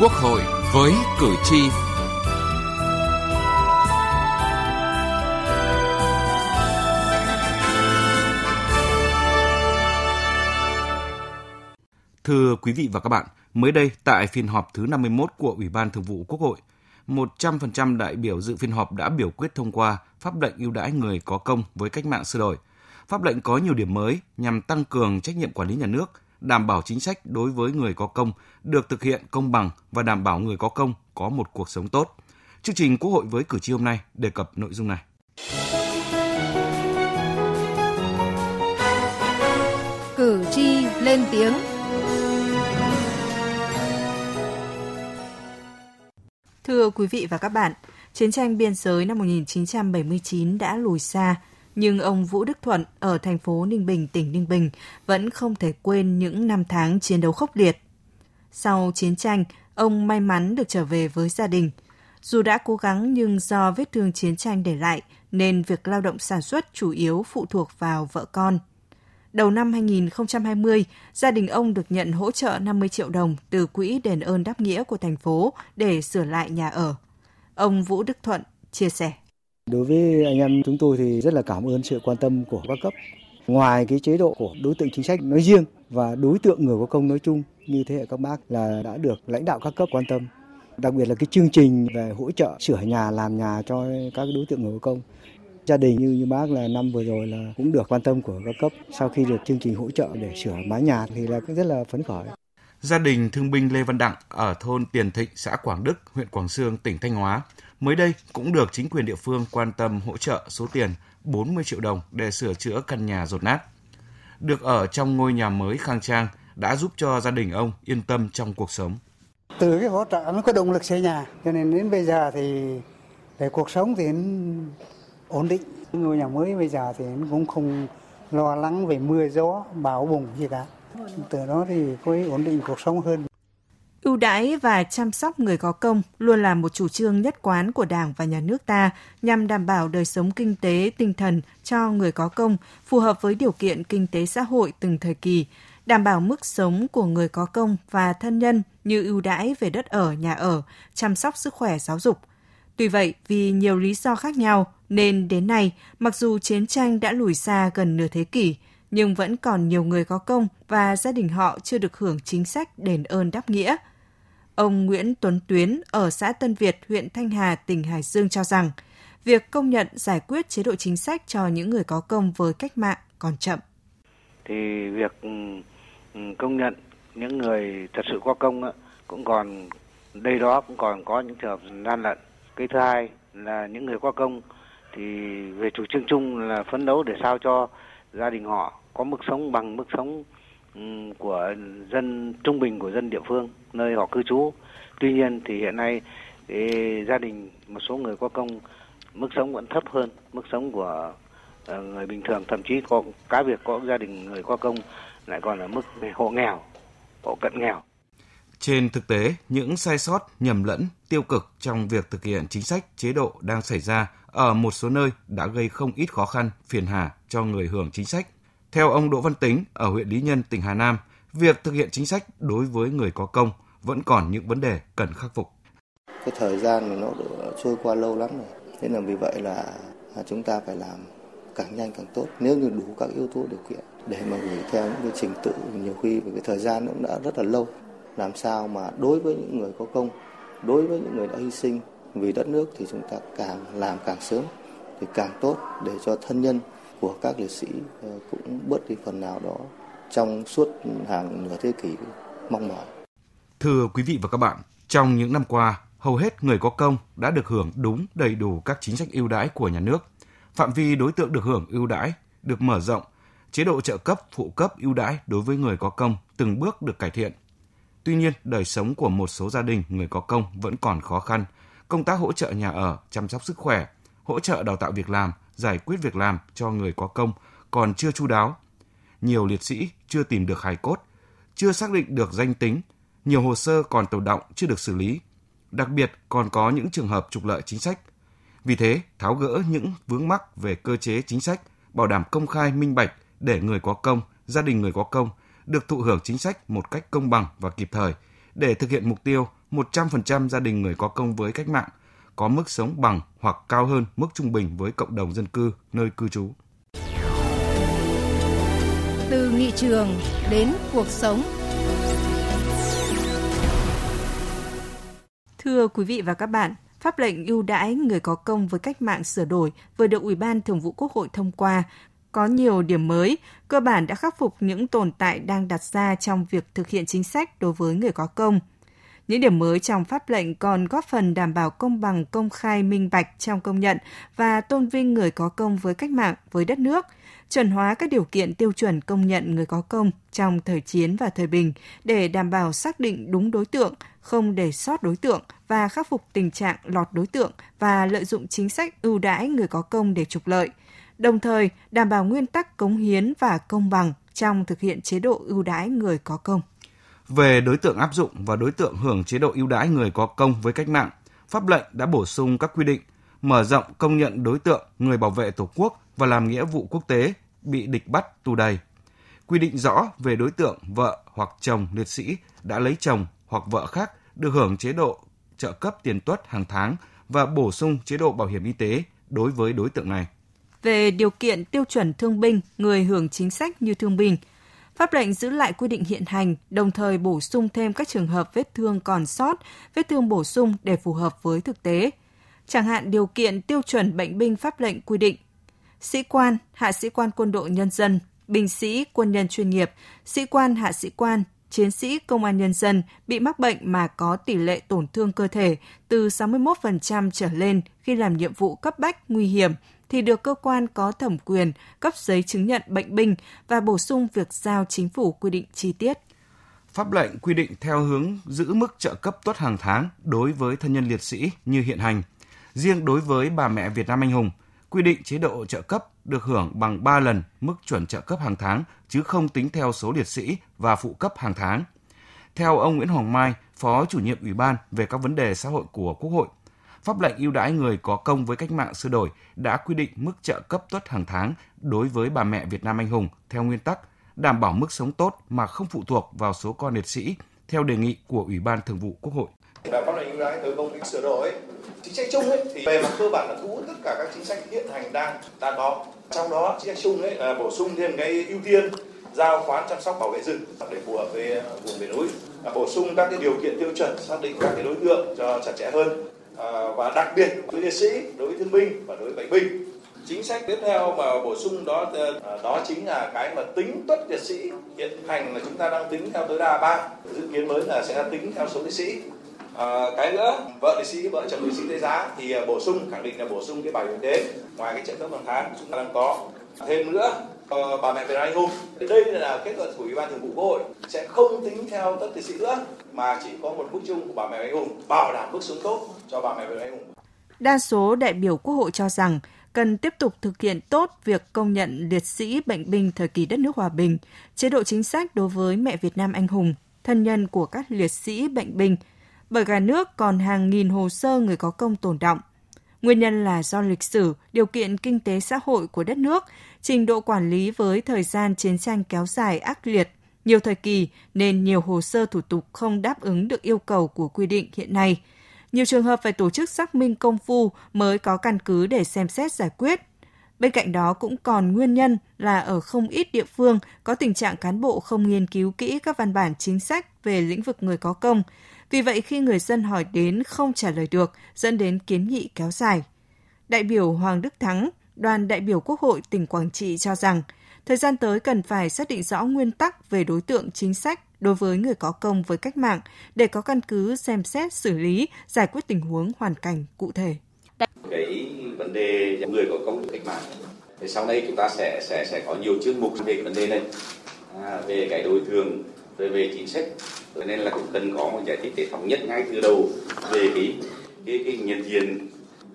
Quốc hội với cử tri. Thưa quý vị và các bạn, mới đây tại phiên họp thứ 51 của Ủy ban Thường vụ Quốc hội, 100% đại biểu dự phiên họp đã biểu quyết thông qua pháp lệnh ưu đãi người có công với cách mạng sửa đổi. Pháp lệnh có nhiều điểm mới nhằm tăng cường trách nhiệm quản lý nhà nước, đảm bảo chính sách đối với người có công được thực hiện công bằng và đảm bảo người có công có một cuộc sống tốt. Chương trình Quốc hội với cử tri hôm nay đề cập nội dung này. Cử tri lên tiếng. Thưa quý vị và các bạn, chiến tranh biên giới năm 1979 đã lùi xa, nhưng ông Vũ Đức Thuận ở thành phố Ninh Bình, tỉnh Ninh Bình vẫn không thể quên những năm tháng chiến đấu khốc liệt. Sau chiến tranh, ông may mắn được trở về với gia đình. Dù đã cố gắng nhưng do vết thương chiến tranh để lại nên việc lao động sản xuất chủ yếu phụ thuộc vào vợ con. Đầu năm 2020, gia đình ông được nhận hỗ trợ 50 triệu đồng từ quỹ đền ơn đáp nghĩa của thành phố để sửa lại nhà ở. Ông Vũ Đức Thuận chia sẻ. Đối với anh em chúng tôi thì rất là cảm ơn sự quan tâm của các cấp. Ngoài cái chế độ của đối tượng chính sách nói riêng và đối tượng người có công nói chung như thế hệ các bác là đã được lãnh đạo các cấp quan tâm. Đặc biệt là cái chương trình về hỗ trợ sửa nhà làm nhà cho các đối tượng người có công. Gia đình như như bác là năm vừa rồi là cũng được quan tâm của các cấp sau khi được chương trình hỗ trợ để sửa mái nhà thì là cũng rất là phấn khởi. Gia đình thương binh Lê Văn Đặng ở thôn Tiền Thịnh, xã Quảng Đức, huyện Quảng Sương, tỉnh Thanh Hóa mới đây cũng được chính quyền địa phương quan tâm hỗ trợ số tiền 40 triệu đồng để sửa chữa căn nhà rột nát. Được ở trong ngôi nhà mới khang trang đã giúp cho gia đình ông yên tâm trong cuộc sống. Từ cái hỗ trợ mới có động lực xây nhà, cho nên đến bây giờ thì về cuộc sống thì ổn định. Ngôi nhà mới bây giờ thì cũng không lo lắng về mưa gió, bão bùng gì cả. Từ đó thì có ổn định cuộc sống hơn. Ưu đãi và chăm sóc người có công luôn là một chủ trương nhất quán của Đảng và Nhà nước ta nhằm đảm bảo đời sống kinh tế, tinh thần cho người có công phù hợp với điều kiện kinh tế xã hội từng thời kỳ, đảm bảo mức sống của người có công và thân nhân như ưu đãi về đất ở, nhà ở, chăm sóc sức khỏe giáo dục. Tuy vậy, vì nhiều lý do khác nhau nên đến nay, mặc dù chiến tranh đã lùi xa gần nửa thế kỷ, nhưng vẫn còn nhiều người có công và gia đình họ chưa được hưởng chính sách đền ơn đáp nghĩa. Ông Nguyễn Tuấn Tuyến ở xã Tân Việt, huyện Thanh Hà, tỉnh Hải Dương cho rằng, việc công nhận giải quyết chế độ chính sách cho những người có công với cách mạng còn chậm. Thì việc ừ, công nhận những người thật sự có công cũng còn đây đó cũng còn có những trường hợp gian lận. Cái thứ hai là những người có công thì về chủ trương chung là phấn đấu để sao cho gia đình họ có mức sống bằng mức sống ừ, của dân trung bình của dân địa phương nơi họ cư trú. Tuy nhiên thì hiện nay thì gia đình một số người có công mức sống vẫn thấp hơn mức sống của ờ, người bình thường thậm chí có cá việc có gia đình người có công lại còn ở mức hộ nghèo hộ cận nghèo trên thực tế, những sai sót, nhầm lẫn, tiêu cực trong việc thực hiện chính sách, chế độ đang xảy ra ở một số nơi đã gây không ít khó khăn, phiền hà cho người hưởng chính sách. Theo ông Đỗ Văn Tính ở huyện Lý Nhân, tỉnh Hà Nam, việc thực hiện chính sách đối với người có công vẫn còn những vấn đề cần khắc phục. Cái thời gian nó trôi qua lâu lắm rồi, nên là vì vậy là à, chúng ta phải làm càng nhanh càng tốt. Nếu như đủ các yếu tố điều kiện để mà gửi theo những cái trình tự nhiều khi vì cái thời gian nó cũng đã rất là lâu. Làm sao mà đối với những người có công đối với những người đã hy sinh vì đất nước thì chúng ta càng làm càng sớm thì càng tốt để cho thân nhân của các liệt sĩ ờ, cũng bớt đi phần nào đó trong suốt hàng nửa thế kỷ mong mỏi. Thưa quý vị và các bạn, trong những năm qua, hầu hết người có công đã được hưởng đúng đầy đủ các chính sách ưu đãi của nhà nước. Phạm vi đối tượng được hưởng ưu đãi được mở rộng, chế độ trợ cấp, phụ cấp ưu đãi đối với người có công từng bước được cải thiện. Tuy nhiên, đời sống của một số gia đình người có công vẫn còn khó khăn. Công tác hỗ trợ nhà ở, chăm sóc sức khỏe, hỗ trợ đào tạo việc làm, giải quyết việc làm cho người có công còn chưa chu đáo. Nhiều liệt sĩ chưa tìm được hài cốt, chưa xác định được danh tính, nhiều hồ sơ còn tồn động chưa được xử lý. Đặc biệt còn có những trường hợp trục lợi chính sách. Vì thế, tháo gỡ những vướng mắc về cơ chế chính sách, bảo đảm công khai minh bạch để người có công, gia đình người có công được thụ hưởng chính sách một cách công bằng và kịp thời để thực hiện mục tiêu 100% gia đình người có công với cách mạng có mức sống bằng hoặc cao hơn mức trung bình với cộng đồng dân cư nơi cư trú. Từ nghị trường đến cuộc sống. Thưa quý vị và các bạn, pháp lệnh ưu đãi người có công với cách mạng sửa đổi vừa được Ủy ban Thường vụ Quốc hội thông qua có nhiều điểm mới, cơ bản đã khắc phục những tồn tại đang đặt ra trong việc thực hiện chính sách đối với người có công. Những điểm mới trong pháp lệnh còn góp phần đảm bảo công bằng, công khai, minh bạch trong công nhận và tôn vinh người có công với cách mạng, với đất nước, chuẩn hóa các điều kiện tiêu chuẩn công nhận người có công trong thời chiến và thời bình để đảm bảo xác định đúng đối tượng, không để sót đối tượng và khắc phục tình trạng lọt đối tượng và lợi dụng chính sách ưu đãi người có công để trục lợi – đồng thời đảm bảo nguyên tắc cống hiến và công bằng trong thực hiện chế độ ưu đãi người có công. Về đối tượng áp dụng và đối tượng hưởng chế độ ưu đãi người có công với cách mạng, pháp lệnh đã bổ sung các quy định mở rộng công nhận đối tượng người bảo vệ Tổ quốc và làm nghĩa vụ quốc tế bị địch bắt tù đầy. Quy định rõ về đối tượng vợ hoặc chồng liệt sĩ đã lấy chồng hoặc vợ khác được hưởng chế độ trợ cấp tiền tuất hàng tháng và bổ sung chế độ bảo hiểm y tế đối với đối tượng này về điều kiện tiêu chuẩn thương binh, người hưởng chính sách như thương binh. Pháp lệnh giữ lại quy định hiện hành, đồng thời bổ sung thêm các trường hợp vết thương còn sót, vết thương bổ sung để phù hợp với thực tế. Chẳng hạn điều kiện tiêu chuẩn bệnh binh pháp lệnh quy định. Sĩ quan, hạ sĩ quan quân đội nhân dân, binh sĩ, quân nhân chuyên nghiệp, sĩ quan, hạ sĩ quan, chiến sĩ công an nhân dân bị mắc bệnh mà có tỷ lệ tổn thương cơ thể từ 61% trở lên khi làm nhiệm vụ cấp bách nguy hiểm thì được cơ quan có thẩm quyền cấp giấy chứng nhận bệnh binh và bổ sung việc giao chính phủ quy định chi tiết. Pháp lệnh quy định theo hướng giữ mức trợ cấp tuất hàng tháng đối với thân nhân liệt sĩ như hiện hành. Riêng đối với bà mẹ Việt Nam anh hùng, quy định chế độ trợ cấp được hưởng bằng 3 lần mức chuẩn trợ cấp hàng tháng chứ không tính theo số liệt sĩ và phụ cấp hàng tháng. Theo ông Nguyễn Hoàng Mai, Phó chủ nhiệm Ủy ban về các vấn đề xã hội của Quốc hội, pháp lệnh ưu đãi người có công với cách mạng sửa đổi đã quy định mức trợ cấp tuất hàng tháng đối với bà mẹ Việt Nam anh hùng theo nguyên tắc đảm bảo mức sống tốt mà không phụ thuộc vào số con liệt sĩ theo đề nghị của Ủy ban Thường vụ Quốc hội. Và pháp lệnh ưu đãi người công sửa đổi chính sách chung ấy thì về mặt cơ bản là thu hút tất cả các chính sách hiện hành đang đang có. Trong đó chính sách chung ấy là bổ sung thêm cái ưu tiên giao khoán chăm sóc bảo vệ rừng để phù hợp với à, vùng miền núi. Bổ sung các cái điều kiện tiêu chuẩn xác định các cái đối tượng cho chặt chẽ hơn. À, và đặc biệt với liệt sĩ đối với thương binh và đối với bệnh binh. Chính sách tiếp theo mà bổ sung đó à, đó chính là cái mà tính tuất liệt sĩ hiện hành là chúng ta đang tính theo tối đa ba. Dự kiến mới là sẽ tính theo số liệt sĩ à, cái nữa vợ liệt sĩ vợ chồng liệt sĩ tây giá thì ờ, bổ sung khẳng định là bổ sung cái bảo hiểm y tế ngoài cái trợ cấp hàng tháng chúng ta đang có. Thêm nữa ờ, bà mẹ Việt Nam anh hùng. Đây là kết luận của ủy ban thường vụ quốc hội sẽ không tính theo tất liệt sĩ nữa mà chỉ có một mức chung của bà mẹ anh hùng bảo đảm mức sống tốt cho bà mẹ Việt Nam anh hùng. Đa số đại biểu quốc hội cho rằng cần tiếp tục thực hiện tốt việc công nhận liệt sĩ bệnh binh thời kỳ đất nước hòa bình, chế độ chính sách đối với mẹ Việt Nam anh hùng, thân nhân của các liệt sĩ bệnh binh, bởi cả nước còn hàng nghìn hồ sơ người có công tồn động. Nguyên nhân là do lịch sử, điều kiện kinh tế xã hội của đất nước, trình độ quản lý với thời gian chiến tranh kéo dài ác liệt, nhiều thời kỳ nên nhiều hồ sơ thủ tục không đáp ứng được yêu cầu của quy định hiện nay. Nhiều trường hợp phải tổ chức xác minh công phu mới có căn cứ để xem xét giải quyết. Bên cạnh đó cũng còn nguyên nhân là ở không ít địa phương có tình trạng cán bộ không nghiên cứu kỹ các văn bản chính sách về lĩnh vực người có công, vì vậy khi người dân hỏi đến không trả lời được, dẫn đến kiến nghị kéo dài. Đại biểu Hoàng Đức Thắng, đoàn đại biểu Quốc hội tỉnh Quảng Trị cho rằng, thời gian tới cần phải xác định rõ nguyên tắc về đối tượng chính sách đối với người có công với cách mạng để có căn cứ xem xét xử lý, giải quyết tình huống hoàn cảnh cụ thể. Cái vấn đề người có công với cách mạng thì sau đây chúng ta sẽ sẽ sẽ có nhiều chương mục về vấn đề này à, về cái đối tượng về về chính sách cho nên là cũng cần có một giải thích để thống nhất ngay từ đầu về cái cái cái nhận diện,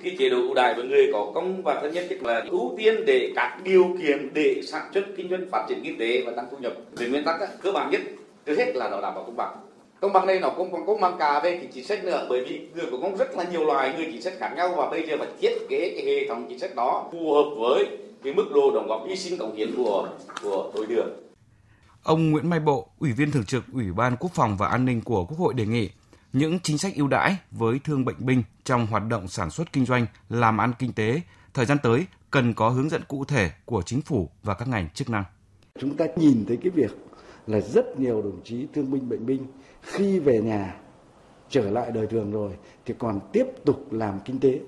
cái chế độ ưu đãi với người có công và thân nhất tức là ưu tiên để các điều kiện để sản xuất kinh doanh phát triển kinh tế và tăng thu nhập. Về nguyên tắc cơ bản nhất, trước hết là nó đảm bảo công bằng. Công bằng đây nó cũng còn công bằng cả về cái chính sách nữa, bởi vì người có công rất là nhiều loài người chính sách khác nhau và bây giờ phải thiết kế cái hệ thống chính sách đó phù hợp với cái mức độ đóng góp hy sinh cống hiến của của đối tượng Ông Nguyễn Mai Bộ, Ủy viên Thường trực Ủy ban Quốc phòng và An ninh của Quốc hội đề nghị những chính sách ưu đãi với thương bệnh binh trong hoạt động sản xuất kinh doanh, làm ăn kinh tế, thời gian tới cần có hướng dẫn cụ thể của chính phủ và các ngành chức năng. Chúng ta nhìn thấy cái việc là rất nhiều đồng chí thương binh bệnh binh khi về nhà trở lại đời thường rồi thì còn tiếp tục làm kinh tế.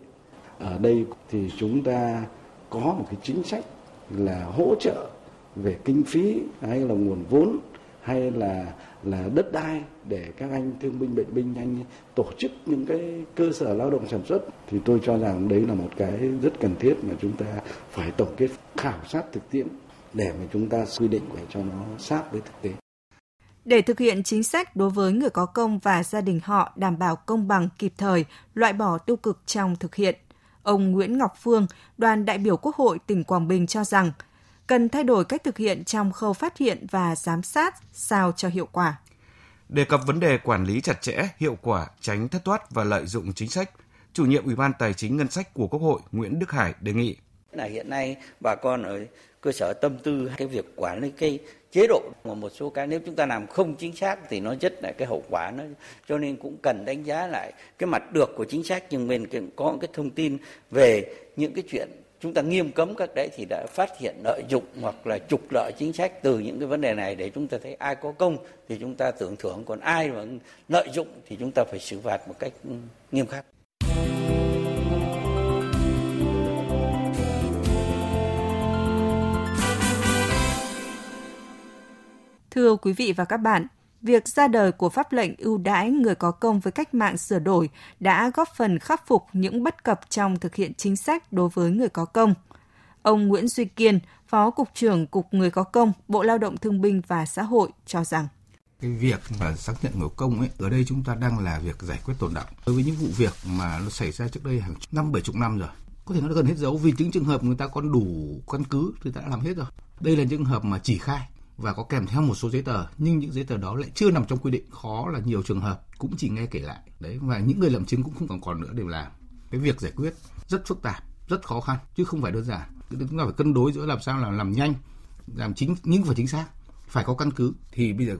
Ở đây thì chúng ta có một cái chính sách là hỗ trợ về kinh phí hay là nguồn vốn hay là là đất đai để các anh thương binh bệnh binh anh tổ chức những cái cơ sở lao động sản xuất thì tôi cho rằng đấy là một cái rất cần thiết mà chúng ta phải tổng kết khảo sát thực tiễn để mà chúng ta quy định để cho nó sát với thực tế. Để thực hiện chính sách đối với người có công và gia đình họ đảm bảo công bằng kịp thời, loại bỏ tiêu cực trong thực hiện, ông Nguyễn Ngọc Phương, đoàn đại biểu Quốc hội tỉnh Quảng Bình cho rằng cần thay đổi cách thực hiện trong khâu phát hiện và giám sát sao cho hiệu quả. Đề cập vấn đề quản lý chặt chẽ, hiệu quả, tránh thất thoát và lợi dụng chính sách, chủ nhiệm Ủy ban Tài chính Ngân sách của Quốc hội Nguyễn Đức Hải đề nghị là hiện nay bà con ở cơ sở tâm tư cái việc quản lý cái chế độ mà một số cái nếu chúng ta làm không chính xác thì nó rất là cái hậu quả nó cho nên cũng cần đánh giá lại cái mặt được của chính sách nhưng mình có cái thông tin về những cái chuyện chúng ta nghiêm cấm các đấy thì đã phát hiện lợi dụng hoặc là trục lợi chính sách từ những cái vấn đề này để chúng ta thấy ai có công thì chúng ta tưởng thưởng còn ai mà lợi dụng thì chúng ta phải xử phạt một cách nghiêm khắc. Thưa quý vị và các bạn, việc ra đời của pháp lệnh ưu đãi người có công với cách mạng sửa đổi đã góp phần khắc phục những bất cập trong thực hiện chính sách đối với người có công. Ông Nguyễn Duy Kiên, Phó Cục trưởng Cục Người có công, Bộ Lao động Thương binh và Xã hội cho rằng. Cái việc mà xác nhận người công ấy ở đây chúng ta đang là việc giải quyết tồn động đối với những vụ việc mà nó xảy ra trước đây hàng năm bảy chục năm rồi có thể nó gần hết dấu. Vì những trường hợp người ta còn đủ căn cứ thì đã làm hết rồi. Đây là những trường hợp mà chỉ khai và có kèm theo một số giấy tờ, nhưng những giấy tờ đó lại chưa nằm trong quy định. Khó là nhiều trường hợp cũng chỉ nghe kể lại. Đấy, và những người làm chứng cũng không còn còn nữa để làm. Cái việc giải quyết rất phức tạp, rất khó khăn, chứ không phải đơn giản. Chúng ta phải cân đối giữa làm sao là làm nhanh, làm chính, nhưng phải chính xác, phải có căn cứ. Thì bây giờ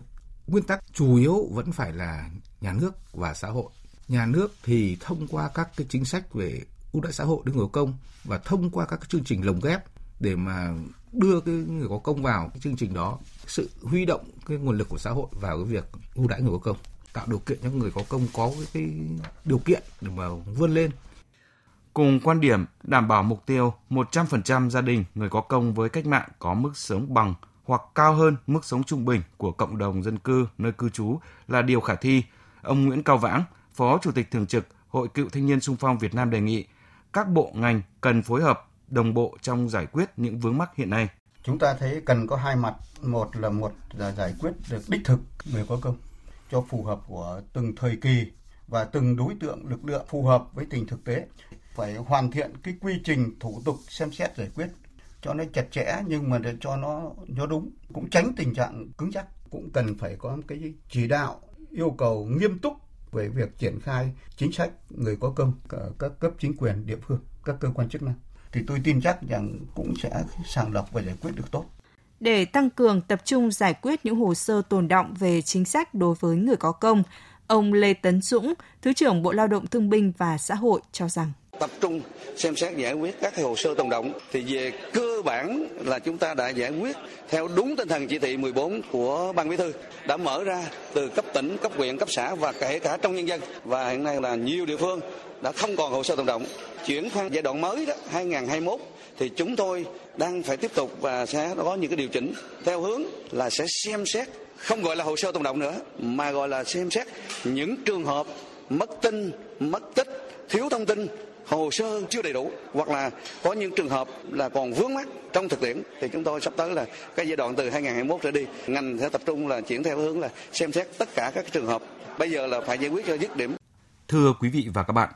nguyên tắc chủ yếu vẫn phải là nhà nước và xã hội. Nhà nước thì thông qua các cái chính sách về ưu đãi xã hội đến người công, và thông qua các cái chương trình lồng ghép để mà đưa cái người có công vào cái chương trình đó sự huy động cái nguồn lực của xã hội vào cái việc ưu đãi người có công tạo điều kiện cho người có công có cái, cái điều kiện để mà vươn lên cùng quan điểm đảm bảo mục tiêu 100% gia đình người có công với cách mạng có mức sống bằng hoặc cao hơn mức sống trung bình của cộng đồng dân cư nơi cư trú là điều khả thi. Ông Nguyễn Cao Vãng, Phó Chủ tịch Thường trực Hội Cựu Thanh niên Sung phong Việt Nam đề nghị các bộ ngành cần phối hợp đồng bộ trong giải quyết những vướng mắc hiện nay? Chúng ta thấy cần có hai mặt. Một là một là giải quyết được đích thực người có công cho phù hợp của từng thời kỳ và từng đối tượng lực lượng phù hợp với tình thực tế. Phải hoàn thiện cái quy trình thủ tục xem xét giải quyết cho nó chặt chẽ nhưng mà để cho nó nó đúng cũng tránh tình trạng cứng chắc cũng cần phải có cái chỉ đạo, yêu cầu nghiêm túc về việc triển khai chính sách người có công ở các cấp chính quyền địa phương, các cơ quan chức năng thì tôi tin chắc rằng cũng sẽ sàng lọc và giải quyết được tốt. Để tăng cường tập trung giải quyết những hồ sơ tồn động về chính sách đối với người có công, ông Lê Tấn Dũng, Thứ trưởng Bộ Lao động Thương binh và Xã hội cho rằng tập trung xem xét giải quyết các hồ sơ tồn động. Thì về cơ bản là chúng ta đã giải quyết theo đúng tinh thần chỉ thị 14 của ban bí thư đã mở ra từ cấp tỉnh, cấp huyện, cấp xã và kể cả trong nhân dân. Và hiện nay là nhiều địa phương đã không còn hồ sơ tồn động. Chuyển sang giai đoạn mới đó 2021 thì chúng tôi đang phải tiếp tục và sẽ có những cái điều chỉnh theo hướng là sẽ xem xét không gọi là hồ sơ tồn động nữa mà gọi là xem xét những trường hợp mất tin mất tích thiếu thông tin hồ sơ chưa đầy đủ, hoặc là có những trường hợp là còn vướng mắt trong thực tiễn, thì chúng tôi sắp tới là cái giai đoạn từ 2021 trở đi, ngành sẽ tập trung là chuyển theo hướng là xem xét tất cả các trường hợp. Bây giờ là phải giải quyết cho dứt điểm. Thưa quý vị và các bạn,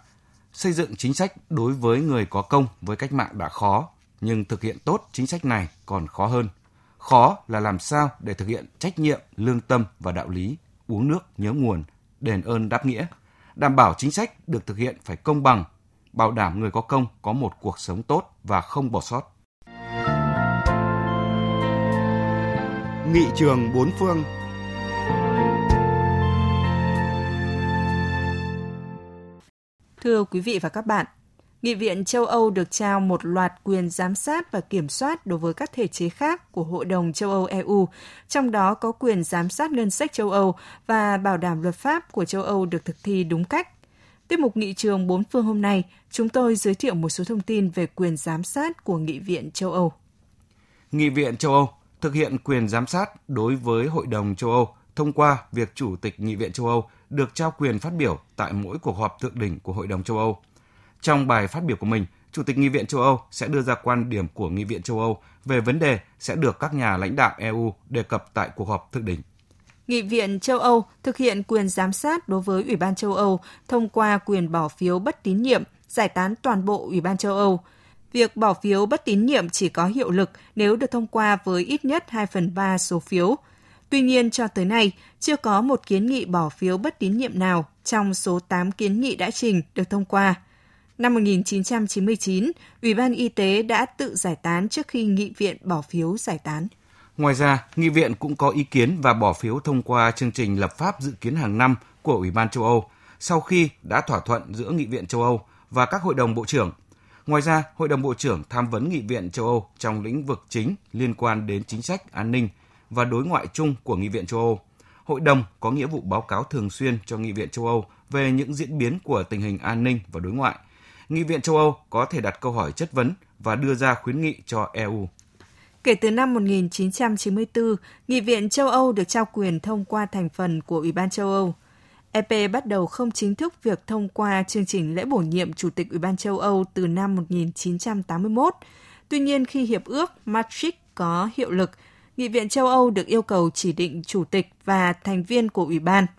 xây dựng chính sách đối với người có công với cách mạng đã khó, nhưng thực hiện tốt chính sách này còn khó hơn. Khó là làm sao để thực hiện trách nhiệm, lương tâm và đạo lý, uống nước nhớ nguồn, đền ơn đáp nghĩa, đảm bảo chính sách được thực hiện phải công bằng bảo đảm người có công có một cuộc sống tốt và không bỏ sót. Nghị trường bốn phương Thưa quý vị và các bạn, Nghị viện châu Âu được trao một loạt quyền giám sát và kiểm soát đối với các thể chế khác của Hội đồng châu Âu EU, trong đó có quyền giám sát ngân sách châu Âu và bảo đảm luật pháp của châu Âu được thực thi đúng cách. Tiếp mục nghị trường bốn phương hôm nay, chúng tôi giới thiệu một số thông tin về quyền giám sát của Nghị viện châu Âu. Nghị viện châu Âu thực hiện quyền giám sát đối với Hội đồng châu Âu thông qua việc Chủ tịch Nghị viện châu Âu được trao quyền phát biểu tại mỗi cuộc họp thượng đỉnh của Hội đồng châu Âu. Trong bài phát biểu của mình, Chủ tịch Nghị viện châu Âu sẽ đưa ra quan điểm của Nghị viện châu Âu về vấn đề sẽ được các nhà lãnh đạo EU đề cập tại cuộc họp thượng đỉnh. Nghị viện châu Âu thực hiện quyền giám sát đối với Ủy ban châu Âu thông qua quyền bỏ phiếu bất tín nhiệm, giải tán toàn bộ Ủy ban châu Âu. Việc bỏ phiếu bất tín nhiệm chỉ có hiệu lực nếu được thông qua với ít nhất 2 phần 3 số phiếu. Tuy nhiên, cho tới nay, chưa có một kiến nghị bỏ phiếu bất tín nhiệm nào trong số 8 kiến nghị đã trình được thông qua. Năm 1999, Ủy ban Y tế đã tự giải tán trước khi Nghị viện bỏ phiếu giải tán. Ngoài ra, Nghị viện cũng có ý kiến và bỏ phiếu thông qua chương trình lập pháp dự kiến hàng năm của Ủy ban châu Âu sau khi đã thỏa thuận giữa Nghị viện châu Âu và các hội đồng bộ trưởng. Ngoài ra, Hội đồng Bộ trưởng tham vấn Nghị viện châu Âu trong lĩnh vực chính liên quan đến chính sách an ninh và đối ngoại chung của Nghị viện châu Âu. Hội đồng có nghĩa vụ báo cáo thường xuyên cho Nghị viện châu Âu về những diễn biến của tình hình an ninh và đối ngoại. Nghị viện châu Âu có thể đặt câu hỏi chất vấn và đưa ra khuyến nghị cho EU. Kể từ năm 1994, Nghị viện châu Âu được trao quyền thông qua thành phần của Ủy ban châu Âu. EP bắt đầu không chính thức việc thông qua chương trình lễ bổ nhiệm Chủ tịch Ủy ban châu Âu từ năm 1981. Tuy nhiên, khi hiệp ước Maastricht có hiệu lực, Nghị viện châu Âu được yêu cầu chỉ định chủ tịch và thành viên của Ủy ban –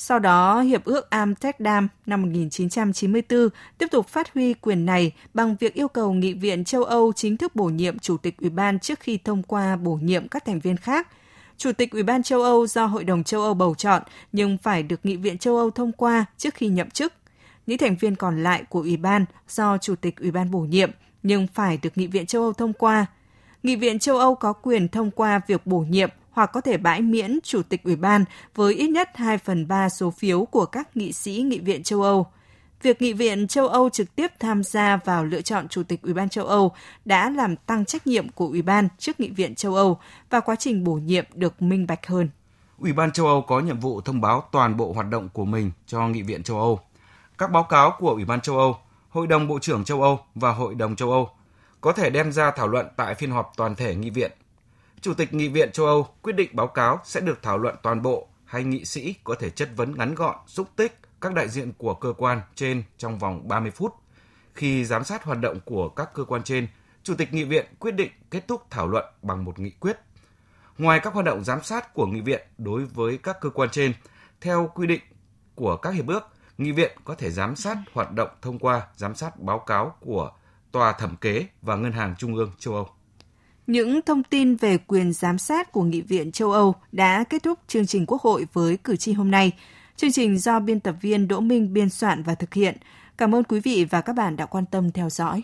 sau đó, Hiệp ước Amsterdam năm 1994 tiếp tục phát huy quyền này bằng việc yêu cầu Nghị viện châu Âu chính thức bổ nhiệm Chủ tịch Ủy ban trước khi thông qua bổ nhiệm các thành viên khác. Chủ tịch Ủy ban châu Âu do Hội đồng châu Âu bầu chọn nhưng phải được Nghị viện châu Âu thông qua trước khi nhậm chức. Những thành viên còn lại của Ủy ban do Chủ tịch Ủy ban bổ nhiệm nhưng phải được Nghị viện châu Âu thông qua. Nghị viện châu Âu có quyền thông qua việc bổ nhiệm hoặc có thể bãi miễn Chủ tịch Ủy ban với ít nhất 2 phần 3 số phiếu của các nghị sĩ Nghị viện châu Âu. Việc Nghị viện châu Âu trực tiếp tham gia vào lựa chọn Chủ tịch Ủy ban châu Âu đã làm tăng trách nhiệm của Ủy ban trước Nghị viện châu Âu và quá trình bổ nhiệm được minh bạch hơn. Ủy ban châu Âu có nhiệm vụ thông báo toàn bộ hoạt động của mình cho Nghị viện châu Âu. Các báo cáo của Ủy ban châu Âu, Hội đồng Bộ trưởng châu Âu và Hội đồng châu Âu có thể đem ra thảo luận tại phiên họp toàn thể nghị viện Chủ tịch Nghị viện châu Âu quyết định báo cáo sẽ được thảo luận toàn bộ hay nghị sĩ có thể chất vấn ngắn gọn, xúc tích các đại diện của cơ quan trên trong vòng 30 phút. Khi giám sát hoạt động của các cơ quan trên, Chủ tịch Nghị viện quyết định kết thúc thảo luận bằng một nghị quyết. Ngoài các hoạt động giám sát của Nghị viện đối với các cơ quan trên, theo quy định của các hiệp ước, Nghị viện có thể giám sát hoạt động thông qua giám sát báo cáo của Tòa Thẩm kế và Ngân hàng Trung ương châu Âu. Những thông tin về quyền giám sát của Nghị viện châu Âu đã kết thúc chương trình Quốc hội với cử tri hôm nay. Chương trình do biên tập viên Đỗ Minh biên soạn và thực hiện. Cảm ơn quý vị và các bạn đã quan tâm theo dõi.